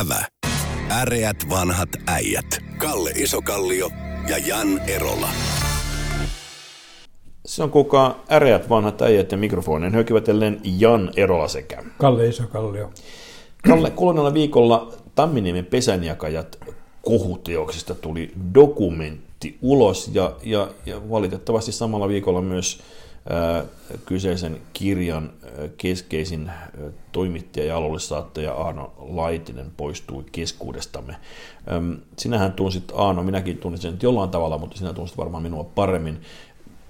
Ävä. Äreät vanhat äijät. Kalle Isokallio ja Jan Erola. Se on kuka äreät vanhat äijät ja mikrofonien hökivätellen Jan Erola sekä. Kalle Isokallio. Kalle, kulunella viikolla Tamminiemen pesänjakajat kohuteoksista tuli dokumentti ulos ja, ja, ja valitettavasti samalla viikolla myös kyseisen kirjan keskeisin toimittaja ja alullissaattaja Aano Laitinen poistui keskuudestamme. Sinähän tunsit Aano, minäkin tunsin sen jollain tavalla, mutta sinä tunsit varmaan minua paremmin.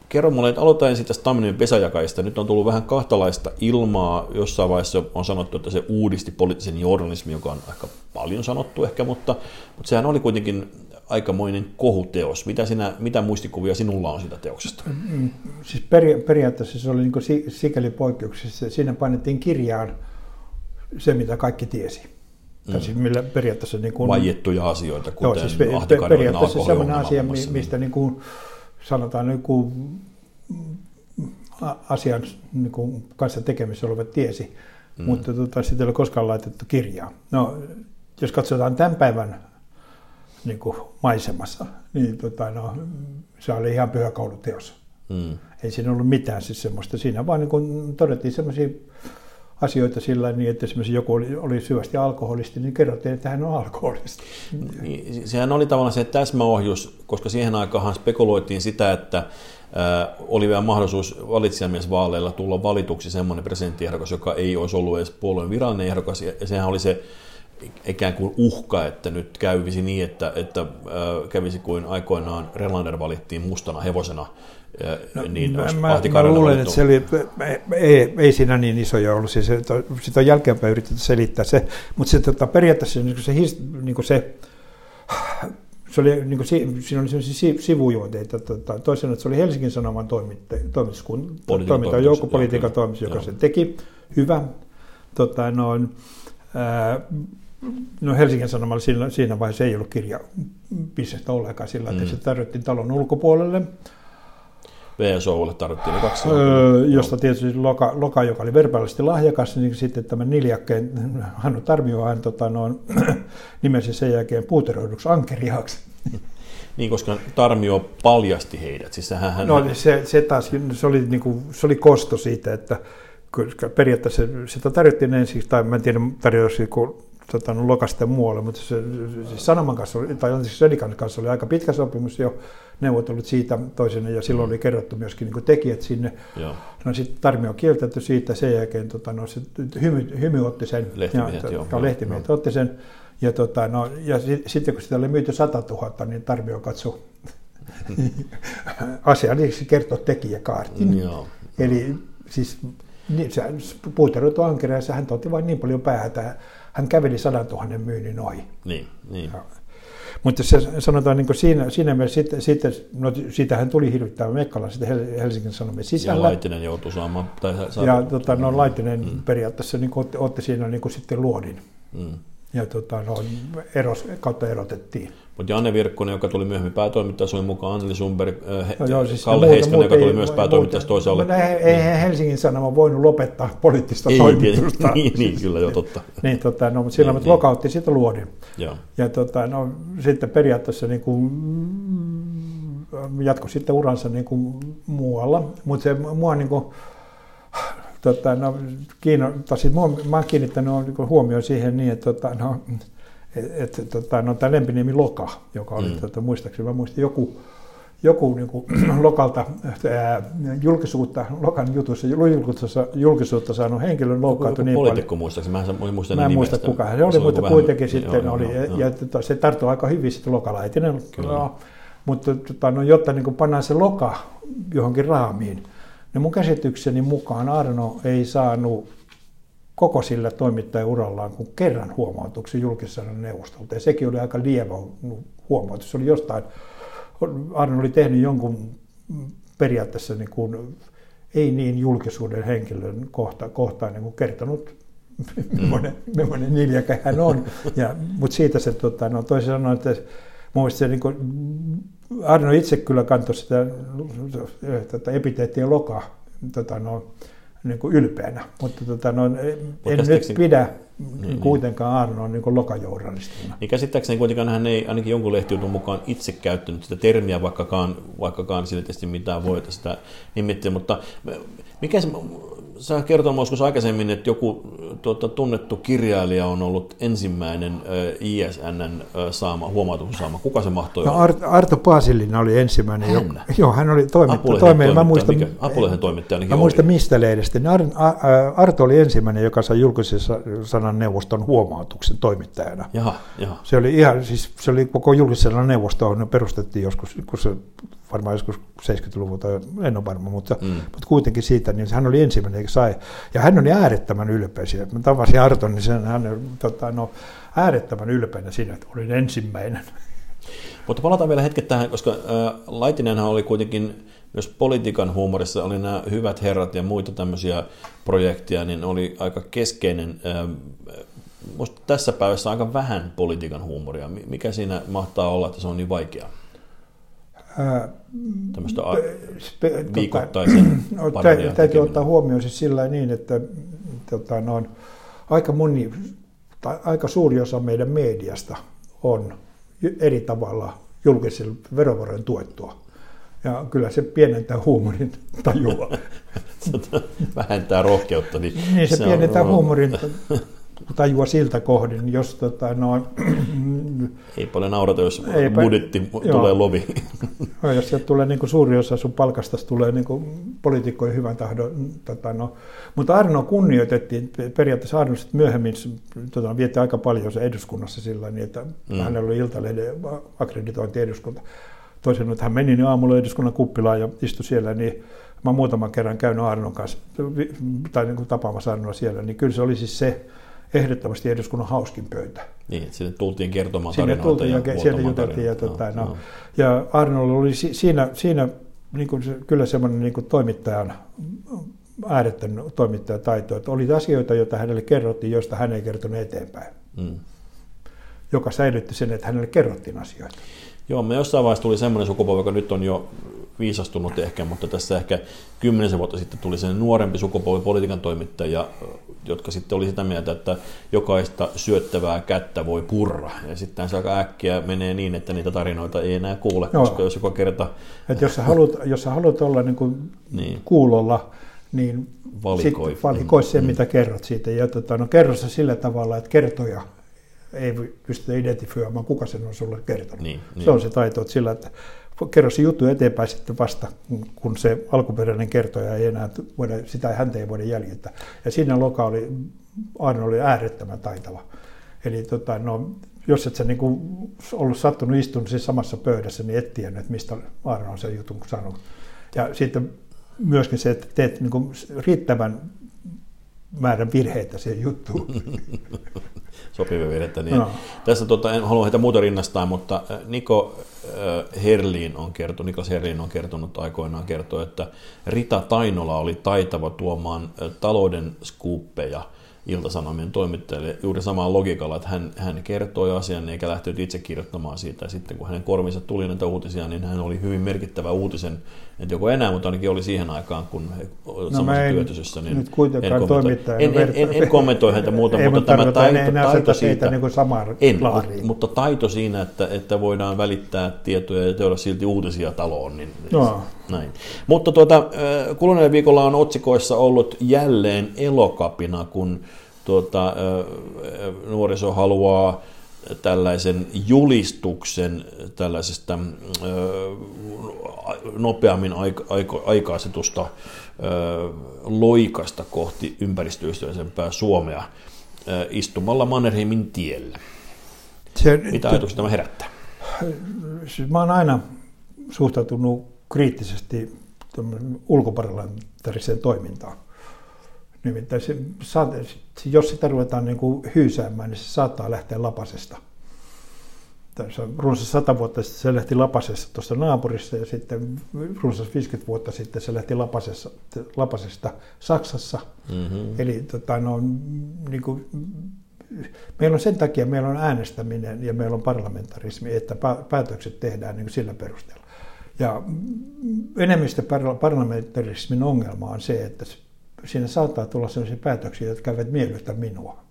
Kerro mulle, että aloitan ensin tästä Tamminiemen pesäjakaista. Nyt on tullut vähän kahtalaista ilmaa. Jossain vaiheessa on sanottu, että se uudisti poliittisen journalismin, joka on aika paljon sanottu ehkä, mutta, mutta sehän oli kuitenkin aikamoinen kohuteos. Mitä, sinä, mitä muistikuvia sinulla on siitä teoksesta? Mm, siis peri, periaatteessa se oli niin kuin sikäli poikkeuksessa. Siinä painettiin kirjaan se, mitä kaikki tiesi. Mm. Siis millä periaatteessa... Niin kuin, Vaiettuja asioita, kuten joo, siis periaatteessa sellainen asia, mistä niin kuin, sanotaan niin kuin, asian niin kuin, kanssa tekemisissä olevat tiesi, mm. mutta tota, sitä ei ole koskaan laitettu kirjaa. No, jos katsotaan tämän päivän niin kuin, maisemassa, niin tota, no, se oli ihan pyhäkouluteos. Mm. Ei siinä ollut mitään siis semmoista. Siinä vaan niin kuin, todettiin semmoisia asioita sillä niin, että esimerkiksi joku oli, oli syvästi alkoholisti, niin kerrottiin, että hän on alkoholisti. Niin, sehän oli tavallaan se täsmäohjus, koska siihen aikaan spekuloitiin sitä, että äh, oli vielä mahdollisuus valitsijamiesvaaleilla tulla valituksi semmoinen presidenttiehdokas, joka ei olisi ollut edes puolueen virallinen ehdokas, ja sehän oli se ikään kuin uhka, että nyt kävisi niin, että, että äh, kävisi kuin aikoinaan Relander valittiin mustana hevosena No, niin mä, mä, mä luulen, että se oli, ei, ei siinä niin isoja ollut, siis sitä on jälkeenpäin yritetty selittää se, mutta se, tota, periaatteessa niin se, niin se, se oli, niin kuin, siinä oli sellaisia sivujuonteita. Tota, toisena, että se oli Helsingin Sanoman toiminta, joukkopolitiikan toimitus, joka se teki. Hyvä. Tota, noin, ää, No Helsingin Sanomalla siinä, siinä vaiheessa ei ollut kirjabisnestä ollenkaan sillä, että mm. se tarjottiin talon ulkopuolelle. VSOlle tarvittiin kaksi. Öö, josta tietysti Loka, Loka, joka oli verbaalisti lahjakas, niin sitten tämän niljakkeen Hannu Tarmio hän tota, noin, nimesi sen jälkeen puuteroiduksi ankeriaksi. Niin, koska Tarmio paljasti heidät. Siis hän... No se, se taas, se oli, niin kuin, se oli kosto siitä, että periaatteessa sitä tarjottiin ensin, tai mä en tiedä tarjosiko tota, no, Lokasta muualle, mutta se, siis Sanoman kanssa, oli, tai siis Sedikan kanssa oli aika pitkä sopimus jo neuvotellut siitä toisena, ja silloin mm. oli kerrottu myöskin niin tekijät sinne. Joo. No sitten Tarmi on kieltäytty siitä, sen jälkeen tota, no, se hymy, hymy otti sen, lehtimiehet, ja, joo, lehtimiehet otti sen, ja, tota, no, ja sitten kun sitä oli myyty 100 000, niin Tarmio katsoi asiallisesti kertoo tekijäkaartin. Joo. Eli siis niin, se, puuteroitu ankereessa hän otti vain niin paljon päätä, hän käveli 100 000 myynnin ohi. Niin, niin. Ja, mutta se sanotaan niin siinä, siinä mielessä, sitten, sitten, no siitähän tuli hirvittävä mekkala sitten Helsingin Sanomien sisällä. Ja Laitinen joutui saamaan. Tai saa, ja tota, no, Laitinen mm. periaatteessa niin otti, otti siinä niin sitten luodin. Mm. Ja tota, no, eros, kautta erotettiin. Mutta Janne Virkkonen, joka tuli myöhemmin päätoimittaja, oli mukaan Anneli Sundberg, äh, no joo, siis Kalle Heiskanen, joka tuli ei, myös päätoimittajaksi toisaalle. Ei niin. Helsingin Sanoma voinut lopettaa poliittista ei, toimitusta. Niin, niin, kyllä jo totta. niin, tota, no, mutta silloin niin, lokautti sitten luodin. Joo. Ja tota, no, sitten periaatteessa niin kuin, jatkoi sitten uransa niin kuin muualla, mutta se mua niin kuin, tota, no, kiinno, siis mua, mä olen kiinnittänyt niin huomioon siihen niin, että tota, no, että et, tota, no, tämä Lempiniemi Loka, joka oli, mm. tota, muistaakseni, mä muistin joku, joku niin kuin, Lokalta ää, julkisuutta, Lokan jutussa, julkisuutta, julkisuutta saanut henkilön loukkaantui niin poliitikko muistaakseni, mä en muista Mä en muista kuka se oli, mutta kuitenkin sitten joo, oli, joo, ja, ja se tarttui aika hyvin sitten Lokalaitinen. No, mutta tota, no, jotta niin kuin pannaan se Loka johonkin raamiin, niin mun käsitykseni mukaan Arno ei saanut koko sillä toimittajaurallaan kuin kerran huomautuksen julkissanan neuvostolta. Ja sekin oli aika lievä huomautus. Se oli jostain, Arno oli tehnyt jonkun periaatteessa niin kuin, ei niin julkisuuden henkilön kohta, kohtaan niin kuin kertonut, mm. millainen, millainen niljakä hän on. Ja, mutta siitä se, tota, no, toisin sanoen, että mun se niin kuin, Arno itse kyllä kantoi sitä tätä epiteettiä loka, tota, no, niin kuin ylpeänä. Mutta tota, no, en nyt pidä niin, niin. kuitenkaan Arno on niin lokajournalistina. Niin käsittääkseni kuitenkaan hän ei ainakin jonkun lehtijutun mukaan itse käyttänyt sitä termiä, vaikkakaan, vaikkakaan sille tietysti mitään voi sitä nimittää, mutta mikä se, sä kertoit joskus aikaisemmin, että joku tuota, tunnettu kirjailija on ollut ensimmäinen äh, ISNn äh, saama, huomautuksen saama. Kuka se mahtoi no, olla? Arto Paasilina oli ensimmäinen. Hän? Joka, joo, hän oli toimittaja. Toimittaja. Mä muistan, mikä, toimittaja Mä muistan mistä lehdestä. Niin Ar, Arto oli ensimmäinen, joka sai julkisen sanan neuvoston huomautuksen toimittajana. Jaha, jaha. Se oli ihan, siis se oli koko julkisen sanan neuvosto, ne perustettiin joskus, kun se varmaan joskus 70-luvulta, en ole varma, mutta, mm. mutta kuitenkin siitä, niin hän oli ensimmäinen, joka sai. Ja hän oli äärettömän ylpeä siitä. Mä tavasin Arton, niin sen, hän tota, no, äärettömän ylpeänä siinä, että olin ensimmäinen. Mutta palataan vielä hetket tähän, koska äh, Laitinenhan oli kuitenkin myös politiikan huumorissa, oli nämä hyvät herrat ja muita tämmöisiä projekteja, niin oli aika keskeinen äh, Musta tässä päivässä aika vähän politiikan huumoria. Mikä siinä mahtaa olla, että se on niin vaikeaa? Tämmöistä tota, viikoittaisen no, Täytyy ottaa huomioon siis sillä niin, että tota, no, aika, moni, tai aika suuri osa meidän mediasta on eri tavalla julkisilla verovarojen tuettua. Ja kyllä se pienentää huumorin tajua. Vähentää rohkeutta. Niin, niin se, se pienentää on... huumorin tajua siltä kohdin, jos tota, no, Ei paljon naurata, jos ei, budjetti joo, tulee lovi. No, jos sieltä tulee niin kuin suuri osa sun palkasta, tulee niin kuin poliitikkojen hyvän tahdon. Tota, no. Mutta Arno kunnioitettiin, periaatteessa Arno sitten myöhemmin tota, vietti aika paljon se eduskunnassa sillä niin, että mm. hänellä oli Iltalehden akkreditointi eduskunta. Toisin että hän meni niin aamulla eduskunnan kuppilaan ja istui siellä, niin mä muutaman kerran käynyt Arnon kanssa, tai niin kuin tapaamassa Arnoa siellä, niin kyllä se oli siis se, ehdottomasti eduskunnan hauskin pöytä. Niin, sinne tultiin kertomaan sinne tultiin ja, ja sieltä juteltiin. Ja, tota, no, no. ja Arnold oli siinä, siinä niin kuin, kyllä semmoinen niin kuin toimittajan ääretön toimittajataito, että oli asioita, joita hänelle kerrottiin, joista hän ei kertonut eteenpäin. Mm. Joka säilytti sen, että hänelle kerrottiin asioita. Joo, me jossain vaiheessa tuli semmoinen sukupolvi, joka nyt on jo viisastunut ehkä, mutta tässä ehkä kymmenisen vuotta sitten tuli sen nuorempi sukupolvi politiikan toimittajia, jotka sitten oli sitä mieltä, että jokaista syöttävää kättä voi purra. Ja sitten se aika äkkiä menee niin, että niitä tarinoita ei enää kuule, Joo. koska jos joka kerta... että jos, sä haluat, jos sä haluat olla niin kuin niin. kuulolla, niin valikoi, valikoi sen, mm. mitä kerrot siitä. Ja tota, no, kerro se sillä tavalla, että kertoja ei pystytä identifioimaan, kuka sen on sulle kertonut. Niin, se niin. on se taito, että sillä, että kerro se juttu eteenpäin sitten vasta, kun se alkuperäinen kertoja ei enää voida, sitä häntä ei voida jäljittää. Ja siinä Loka oli, Arno oli äärettömän taitava. Eli tota, no, jos et sä niin kuin ollut sattunut istunut siis samassa pöydässä, niin et tiennyt, että mistä Arno on sen jutun sanonut. Ja sitten myöskin se, että teet niin kuin riittävän määrän virheitä siihen juttuun. Sopivia virheitä. Niin. No. Tässä tota, en halua heitä muuta rinnastaa, mutta äh, Niko äh, Herliin on kertonut, Niklas Herliin on kertonut aikoinaan kertoa, että Rita Tainola oli taitava tuomaan äh, talouden skuuppeja Iltasanomien toimittajalle juuri samalla logiikalla, että hän, hän kertoi asian eikä lähtenyt itse kirjoittamaan siitä. Ja sitten kun hänen korvinsa tuli näitä uutisia, niin hän oli hyvin merkittävä uutisen, että joko enää, mutta ainakin oli siihen aikaan, kun he olivat no samassa työtysessä. Niin nyt kuitenkaan en, kommentoi, en, en, en, en, kommentoi häntä muuta, ei, mutta tämä taito, enää taito siitä, niin kuin en, mutta taito siinä, että, että voidaan välittää tietoja ja tehdä silti uutisia taloon, niin no. näin. Mutta tuota, kuluneella viikolla on otsikoissa ollut jälleen elokapina, kun tuota, nuoriso haluaa tällaisen julistuksen tällaisesta nopeammin aikaisetusta loikasta kohti ympäristöystävällisempää Suomea istumalla Mannerheimin tiellä. Se, Mitä ajatuksia tämä herättää? Siis mä oon aina suhtautunut kriittisesti ulkoparlamentariseen toimintaan. Nimittäin se, jos sitä ruvetaan niin kuin hyysäämään, niin se saattaa lähteä lapasesta. Tässä runsas 100 vuotta sitten se lähti lapasesta tuosta naapurissa ja sitten runsas 50 vuotta sitten se lähti lapasesta, lapasesta Saksassa. Mm-hmm. Eli tota, no, niin kuin, meillä on sen takia meillä on äänestäminen ja meillä on parlamentarismi, että päätökset tehdään niin kuin sillä perusteella. Ja enemmistö parlamentarismin ongelma on se, että siinä saattaa tulla sellaisia päätöksiä, jotka eivät miellytä minua.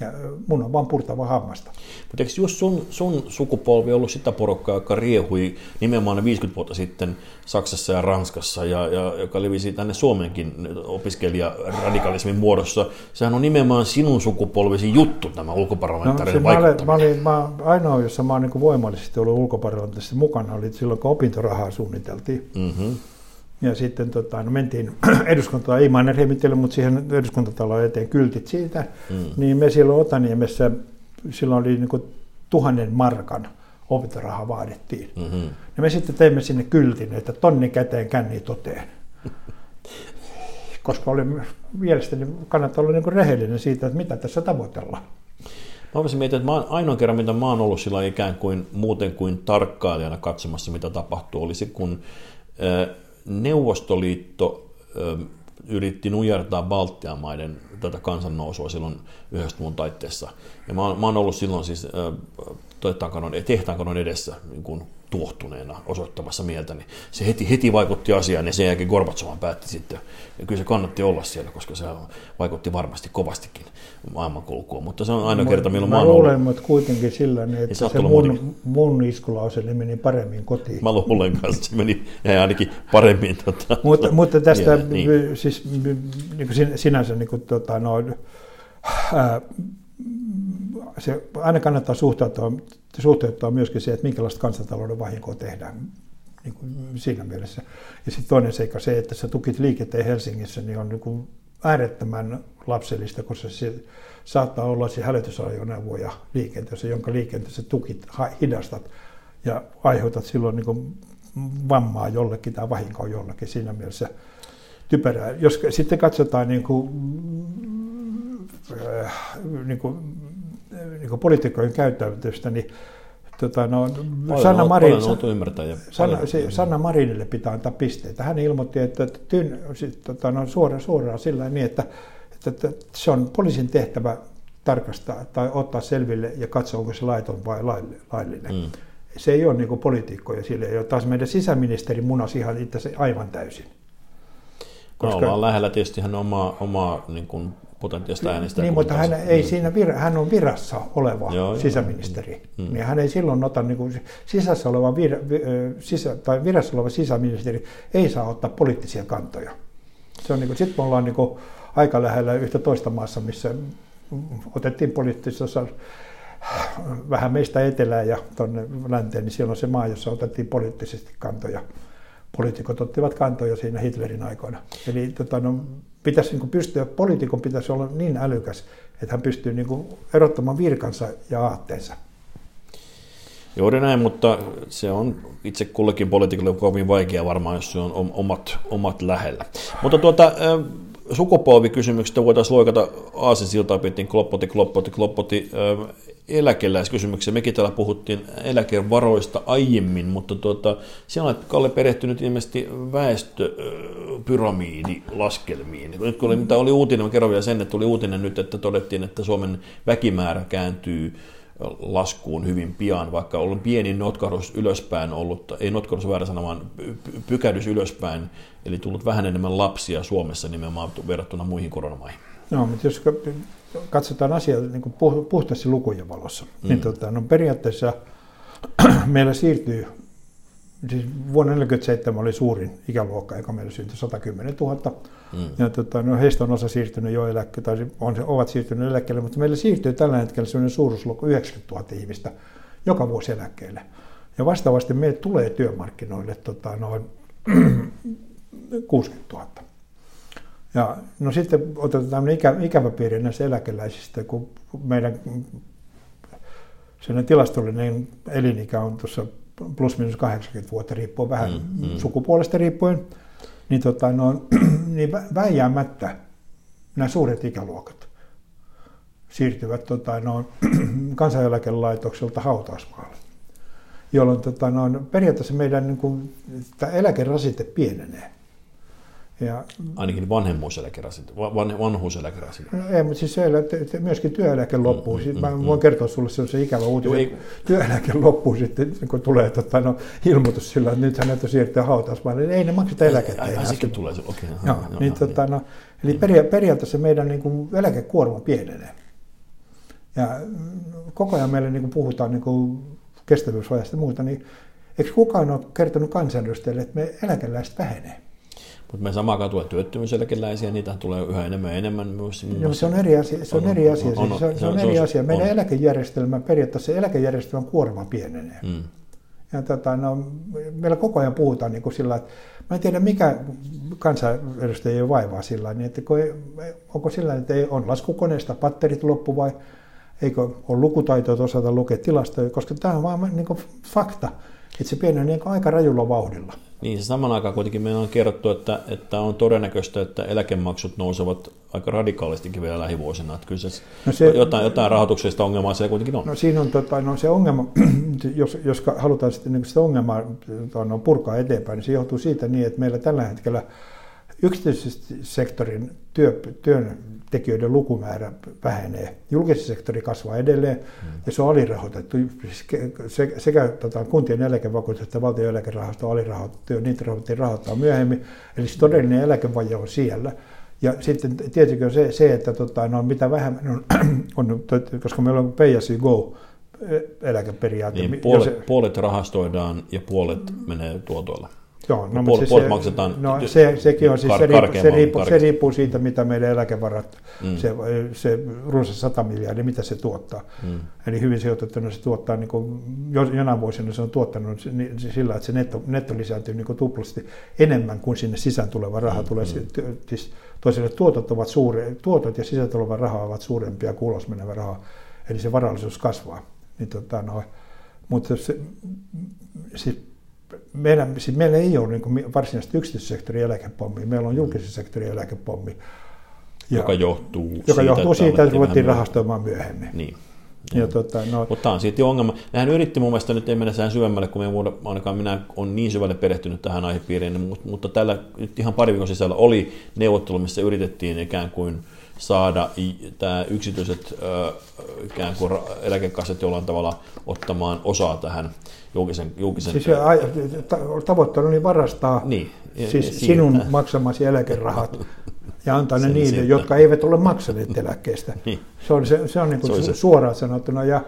Ja mun on vaan purtava hammasta. Mutta eikö just sun, sun sukupolvi ollut sitä porukkaa, joka riehui nimenomaan 50 vuotta sitten Saksassa ja Ranskassa, ja, ja joka levisi tänne Suomenkin opiskelijaradikalismin muodossa. Sehän on nimenomaan sinun sukupolvesi juttu, tämä ulkoparlamentaarinen no, vaikuttaminen. Mä, olin, mä, olin, mä ainoa, jossa mä olen niin voimallisesti ollut ulkoparlamentissa mukana, oli silloin, kun opintorahaa suunniteltiin. Mm-hmm. Ja sitten tota, no mentiin eduskuntaan, ei Mannerheimille, mutta siihen eduskuntataloon eteen kyltit siitä. Mm. Niin me silloin Otaniemessä, silloin oli niin kuin tuhannen markan opintoraha vaadittiin. Mm-hmm. Ja me sitten teimme sinne kyltin, että tonni käteen känni toteen. Koska oli mielestäni kannattaa olla niin rehellinen siitä, että mitä tässä tavoitellaan. Mä olisin miettiä, että mä ainoa kerran, mitä mä oon ollut sillä ikään kuin muuten kuin tarkkailijana katsomassa, mitä tapahtuu, olisi kun Neuvostoliitto yritti nujertaa Baltian maiden tätä kansannousua silloin 90-luvun taitteessa. Ja mä oon, mä oon ollut silloin siis tehtaankanon edessä niin kuin tuohtuneena osoittamassa mieltä, niin se heti, heti vaikutti asiaan ja sen jälkeen Gorbatsovan päätti sitten. Ja kyllä se kannatti olla siellä, koska se vaikutti varmasti kovastikin maailmankulkuun, mutta se on aina mä, kerta, milloin mä, mä luulen, mutta kuitenkin sillä niin, että se, se mun, mun iskulause niin meni paremmin kotiin. Mä luulen kanssa, se meni ainakin paremmin. Tota, mutta, mutta tästä vielä, niin. siis niin kuin sinänsä niin kuin, tota, no, ää, se aina kannattaa suhtautua, suhteuttaa myöskin se, että minkälaista kansantalouden vahinkoa tehdään niin kuin siinä mielessä. Ja sitten toinen seikka se, että sä tukit liikenteen Helsingissä, niin on niin kuin äärettömän lapsellista, koska se saattaa olla se hälytysajoneuvoja liikenteessä, jonka liikenteessä tukit hidastat ja aiheutat silloin niin kuin vammaa jollekin tai vahinkoa jollekin siinä mielessä typerää. Jos sitten katsotaan niin kuin, niin kuin, niin kuin poliitikkojen käyttäytymistä, niin Tota, no, Sanna, Marin, Sanna, se, Sanna Marinille pitää antaa pisteitä. Hän ilmoitti, että tyn, sit, tota, no, suoraan, suoraan sillä niin, että, että, että se on poliisin tehtävä tarkastaa tai ottaa selville ja katsoa, onko se laiton vai laillinen. Mm. Se ei ole niin poliitikkoja sille, ja taas meidän sisäministeri munasi ihan itse aivan täysin. Koska... No, ollaan lähellä tietysti hän omaa, omaa niin kuin potentiaalista äänestä. Niin, mutta hän, ei mm. siinä vir, hän on virassa oleva joo, sisäministeri. Mm. Mm. Niin hän ei silloin ota, niin kuin, sisässä oleva vir, sisä, tai virassa oleva sisäministeri ei saa ottaa poliittisia kantoja. Se on niin kuin, sitten me ollaan niin kuin, aika lähellä yhtä toista maassa, missä otettiin poliittisessa vähän meistä etelään ja tuonne länteen, niin siellä on se maa, jossa otettiin poliittisesti kantoja. Poliitikot ottivat kantoja siinä Hitlerin aikoina. Eli tota, no, pitäisi niin pystyä, poliitikon pitäisi olla niin älykäs, että hän pystyy niin kuin erottamaan virkansa ja aatteensa. Juuri näin, mutta se on itse kullekin poliitikolle kovin vaikea varmaan, jos se on omat, omat lähellä. Mutta tuota, sukupolvikysymyksistä voitaisiin loikata aasinsiltaa pitkin kloppoti, kloppoti, kloppoti eläkeläiskysymyksiä. Mekin täällä puhuttiin eläkevaroista aiemmin, mutta tuota, siellä olet Kalle perehtynyt ilmeisesti väestöpyramiidilaskelmiin. Nyt kun oli, mitä oli uutinen, mä kerron vielä sen, että tuli uutinen nyt, että todettiin, että Suomen väkimäärä kääntyy laskuun hyvin pian, vaikka on pieni notkahdus ylöspäin ollut, ei notkahdus väärä sana, vaan pykähdys ylöspäin, eli tullut vähän enemmän lapsia Suomessa nimenomaan verrattuna muihin koronamaihin. No, mutta jos katsotaan asiaa niin kuin puhtaasti lukujen valossa, niin mm. niin tota, no periaatteessa meillä siirtyy, siis vuonna 1947 oli suurin ikäluokka, joka meillä syntyi 110 000, mm. ja tota, no heistä on osa siirtynyt jo eläkkeelle, tai on, ovat siirtyneet eläkkeelle, mutta meillä siirtyy tällä hetkellä sellainen suuruusluokka 90 000 ihmistä joka vuosi eläkkeelle. Ja vastaavasti meille tulee työmarkkinoille tota, noin 60 000. Ja, no sitten otetaan ikä, ikävä piiri näistä eläkeläisistä, kun meidän sellainen tilastollinen elinikä on tuossa plus minus 80 vuotta, riippuu vähän mm, mm. sukupuolesta riippuen, niin, tota, no, niin väijäämättä nämä suuret ikäluokat siirtyvät tota, no, kansaneläkelaitokselta hautausmaalle, jolloin tota, no, periaatteessa meidän niin kuin, eläkerasite pienenee. Ja, Ainakin vanhemmuuseläkerasite, van, vanhuuseläkerasite. No ei, mutta siis se, että myöskin työeläke loppuu. Mm, mm, mä mm, voin kertoa sinulle se ikävä uutinen. Joo, työeläke loppuu sitten, kun tulee tota, no, ilmoitus sillä, että nyt häneltä siirtyy hautausmaalle. Niin ei ne makseta eläkettä. Ai, ai, sitten tulee se, okei. Okay, joo, joo, niin, joo, tota, no, eli peria- periaatteessa meidän niin kuin, eläkekuorma pienenee. Ja koko ajan meille niin puhutaan niin kestävyysvajasta ja muuta, niin eikö kukaan ole kertonut kansanedustajille, että me eläkeläiset vähenee? Mutta me samaan tulee työttömyyseläkeläisiä, niitä tulee yhä enemmän ja enemmän myös. Joo, se on eri asia. Se on, on eri asia. On, on, se on, se on eri asia. Meidän on. eläkejärjestelmä, periaatteessa eläkejärjestelmän kuorma pienenee. Mm. Ja tota, no, meillä koko ajan puhutaan niin kuin sillä, että mä en tiedä mikä kansanedustajien vaivaa sillä niin että kun ei, onko sillä että ei, on laskukoneesta patterit loppu vai eikö ole lukutaitoa osata lukea tilastoja, koska tämä on vaan niin kuin fakta, että se pienenee niin aika rajulla vauhdilla. Niin, se saman aikaan kuitenkin meillä on kerrottu, että, että on todennäköistä, että eläkemaksut nousevat aika radikaalistikin vielä lähivuosina. Että kyllä se, no se jotain, jotain rahoituksesta ongelmaa se kuitenkin on. No siinä on tota, no se ongelma, jos, jos halutaan sitten niin sitä ongelmaa tota, no, purkaa eteenpäin, niin se johtuu siitä niin, että meillä tällä hetkellä yksityisen sektorin työ, työntekijöiden lukumäärä vähenee. Julkisen sektori kasvaa edelleen mm. ja se on alirahoitettu. Sekä tota, kuntien eläkevakuutus että valtion eläkerahasto on alirahoitettu ja niitä rahoitettiin rahoittaa myöhemmin. Eli se todellinen eläkevaje on siellä. Ja sitten tietenkin on se, se että tota, no, mitä vähemmän on, on, koska meillä on pay as you go eläkeperiaate. Niin, puolet, puolet rahastoidaan ja puolet menee tuotoilla. Joo, no, puol- se, maksetaan no, se, sekin on siis, kar- se, riippuu, se, riippuu, se riippuu siitä, mitä meidän eläkevarat, mm. se, se runsas 100 miljardia, mitä se tuottaa. Mm. Eli hyvin sijoitettuna se tuottaa, niin kuin, jonain vuosina se on tuottanut sillä, että se netto, netto lisääntyy niin kuin tuplasti enemmän kuin sinne sisään tuleva raha mm. tulee. Mm. Siis toisille tuotot, ovat suuri, tuotot ja sisään tuleva raha ovat suurempia kuin ulos menevä raha, eli se varallisuus kasvaa. Niin, tota, no, mutta se, siis meillä, siis meillä ei ole niin varsinaisesti yksityissektorin eläkepommia, meillä on julkisen sektorin eläkepommi. Ja, joka johtuu joka siitä, johtuu että, siitä, että ruvettiin rahastoimaan myöhemmin. Niin. Ja tota, no... Mutta tämä on silti ongelma. Nehän yritti mun mielestä, nyt ei mennä sään syvemmälle, kun me vuoda, ainakaan minä olen niin syvälle perehtynyt tähän aihepiiriin, mutta, mutta tällä nyt ihan pari viikon sisällä oli neuvottelu, missä yritettiin ikään kuin saada tämä yksityiset ikään kuin eläkekassat jollain tavalla ottamaan osaa tähän julkisen... julkisen siis tavoitteena oli varastaa niin, siis sinun maksamasi eläkerahat ja antaa ne niille, sieltä. jotka eivät ole maksaneet eläkkeestä. niin. Se on, se, se on, niin kuin se on suoraan sanottuna. Ja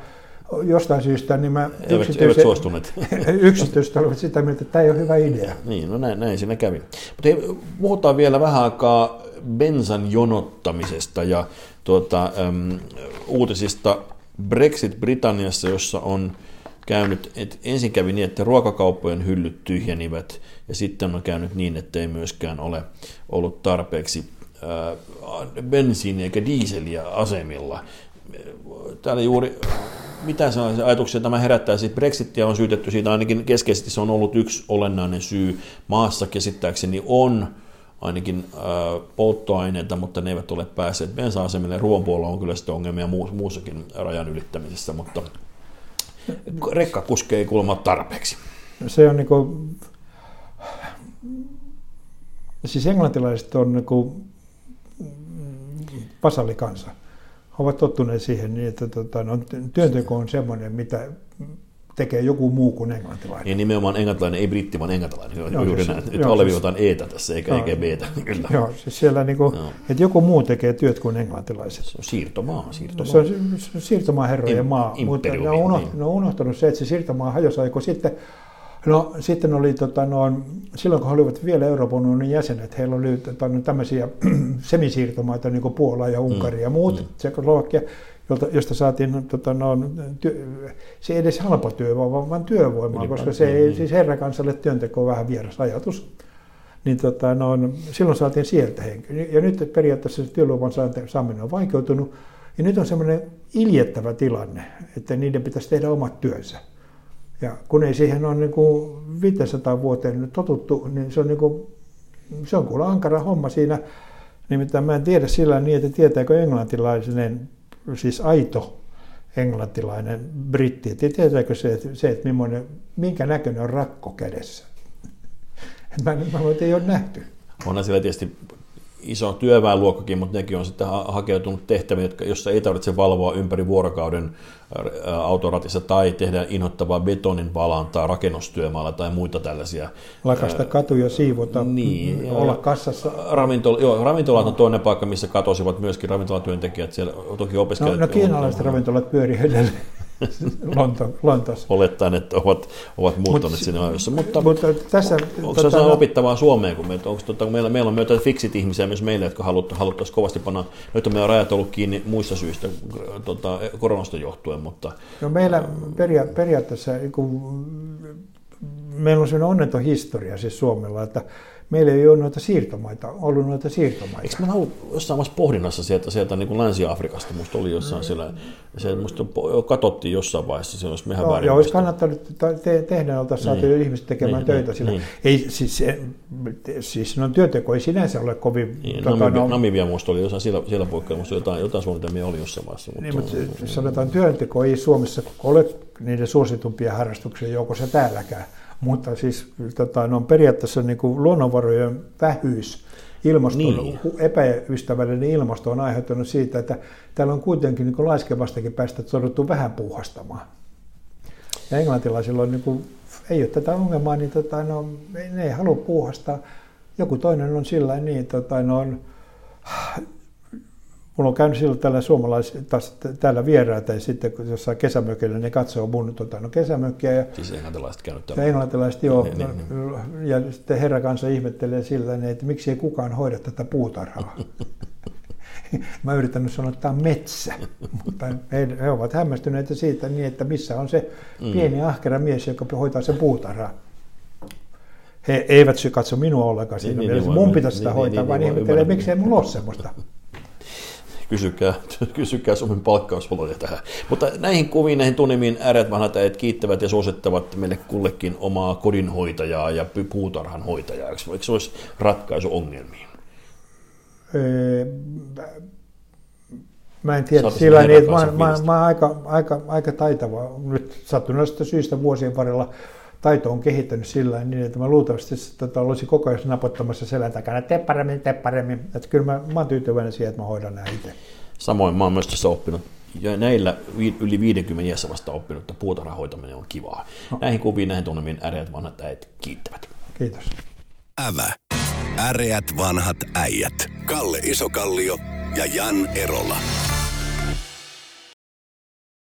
jostain syystä niin mä eivät, eivät suostuneet. yksityiset olivat sitä mieltä, että tämä ei ole hyvä idea. Niin, no näin, näin siinä kävi. Mutta puhutaan vielä vähän aikaa bensan jonottamisesta ja tuota, äm, uutisista Brexit Britanniassa, jossa on käynyt, että ensin kävi niin, että ruokakauppojen hyllyt tyhjenivät ja sitten on käynyt niin, että ei myöskään ole ollut tarpeeksi äh, bensiiniä eikä diiseliä asemilla. Täällä juuri mitä sellaisia ajatuksia tämä herättää? Siis Brexitia on syytetty siitä, ainakin keskeisesti se on ollut yksi olennainen syy maassa käsittääkseni on ainakin äh, polttoaineita, mutta ne eivät ole päässeet bensa-asemille. Ruoan on kyllä sitten ongelmia muussakin rajan ylittämisessä, mutta rekkakuske ei kuulemma tarpeeksi. Se on niin kuin, siis englantilaiset on niin kuin vasallikansa. Ovat tottuneet siihen niin, että tota, no, työnteko on semmoinen, mitä tekee joku muu kuin englantilainen. Ja nimenomaan englantilainen, ei britti, vaan englantilainen. Joo, juuri siis, näin. Nyt alleviivataan eetä tässä, eikä, eikä beetä. Kyllä. Joo, siis siellä niin kuin, että joku muu tekee työt kuin englantilaiset. Se on siirtomaa. siirtomaa. Se on siirtomaa herrojen maa. Mutta ne on, unohtanut, niin. ne on unohtanut se, että se siirtomaa hajosi aiko sitten No sitten oli, tota, no, silloin kun he olivat vielä Euroopan unionin jäsenet, heillä oli tota, no, tämmöisiä semisiirtomaita, niin kuin Puola ja Unkari mm, ja muut, mm. Tsekoslovakia, jolta, josta saatiin tota, no, työ, se ei edes halpa työvoima, vaan työvoimaa, koska se ei, niin. siis herrakansalle työnteko on vähän vieras ajatus. Niin tota, no, silloin saatiin sieltä henkilö. Ja nyt periaatteessa se työluvan saaminen on vaikeutunut. Ja nyt on semmoinen iljettävä tilanne, että niiden pitäisi tehdä omat työnsä. Ja kun ei siihen ole niin kuin 500 vuoteen nyt totuttu, niin se on, niin kuin, se on kuulla ankara homma siinä. Nimittäin mä en tiedä sillä niin, että tietääkö englantilainen, siis aito englantilainen britti, että tietääkö se, se että minkä näköinen on rakko kädessä. Mä, mä voin, ei ole nähty. Onhan siellä tietysti iso työväenluokkakin, mutta nekin on sitten hakeutunut tehtäviin, joissa ei tarvitse valvoa ympäri vuorokauden autoratissa tai tehdä inhottavaa betonin valantaa rakennustyömaalla tai muita tällaisia. Lakasta katuja siivota, niin, olla kassassa. Ravintola, joo, ravintolat on toinen paikka, missä katosivat myöskin ravintolatyöntekijät, siellä toki opiskelijat. No, no kiinalaiset ravintolat pyörii edelleen. Lonto, Lontossa. Olettaen, että ovat, ovat muuttuneet Mut, sinne ajoissa. Mutta, mutta tässä, onko tota, se opittavaa Suomeen, kun meillä, onko, tota, meillä, meillä on myös fiksit ihmisiä myös meille, jotka haluttaisiin kovasti panna, nyt on meidän rajat ollut kiinni muissa syistä tota, koronasta johtuen, mutta... No meillä peria, periaatteessa, kun meillä on sellainen onneton historia siis Suomella, että meillä ei ole noita siirtomaita, ollut noita siirtomaita. Eikö mä ollut jossain vaiheessa pohdinnassa sieltä, sieltä niin kuin Länsi-Afrikasta, musta oli jossain siellä, se musta katsottiin jossain vaiheessa, siellä olisi mehän Joo, joo olisi kannattanut te- tehdä, oltaisiin saatu niin, ihmiset tekemään niin, töitä sillä. Niin. Ei, siis, siis no, työteko ei sinänsä ole kovin... Niin, tota, Namibia, no, Namibia musta oli jossain siellä, siellä poikkeilla, musta jotain, jotain suunnitelmia oli jossain vaiheessa. Mutta, niin, mutta sanotaan, työnteko ei Suomessa ole niiden suositumpia harrastuksia joukossa täälläkään. Mutta siis tota, on periaatteessa niin kuin luonnonvarojen vähyys, ilmaston, niin. epäystävällinen ilmasto on aiheuttanut siitä, että täällä on kuitenkin niin laiskevastakin päästä jouduttu vähän puuhastamaan. Ja englantilaisilla on, niin kuin, ei ole tätä ongelmaa, niin tota, no, ne ei halua puuhastaa. Joku toinen on sillä niin, tota, no, on, Mulla on käynyt silloin tällä suomalais, taas täällä vieraita ja sitten kun jossain kesämökillä ne katsoo mun tota, no kesämökkiä. Ja, siis englantilaiset käynyt täällä. Englantilaiset, joo. Niin, niin, niin. Ja sitten herra kanssa ihmettelee sillä, että miksi ei kukaan hoida tätä puutarhaa. Mä yritän sanoa, että tämä on metsä, mutta he, he ovat hämmästyneitä siitä niin, että missä on se mm. pieni ahkera mies, joka hoitaa sen puutarhaa he eivät katso minua ollenkaan siinä niin, mielessä. Niin, Mun pitäisi sitä niin, hoitaa, niin, vaan niin, ihmettelee, miksei mulla ole semmoista kysykää, kysykää Suomen palkkausoloja tähän. Mutta näihin kuviin, näihin tunnimiin ääret vanhat äijät kiittävät ja suosittavat meille kullekin omaa kodinhoitajaa ja puutarhanhoitajaa. Eikö se olisi ratkaisu ongelmiin? Öö, mä en tiedä sillä niin, että mä, mä, mä, oon aika, aika, aika taitava nyt sattuneesta syystä vuosien varrella taito on kehittänyt sillä niin, että mä luultavasti tota, olisin koko ajan napottamassa selän takana, tee paremmin, tee paremmin. Että kyllä mä, mä oon tyytyväinen siihen, että mä hoidan nämä itse. Samoin mä oon myös tässä oppinut ja näillä yli 50 iässä vasta oppinut, että puutarhan hoitaminen on kivaa. No. Näihin kuviin, näihin tunnemiin äreät vanhat äijät kiittävät. Kiitos. Ävä. Äreät vanhat äijät. Kalle Isokallio ja Jan Erola.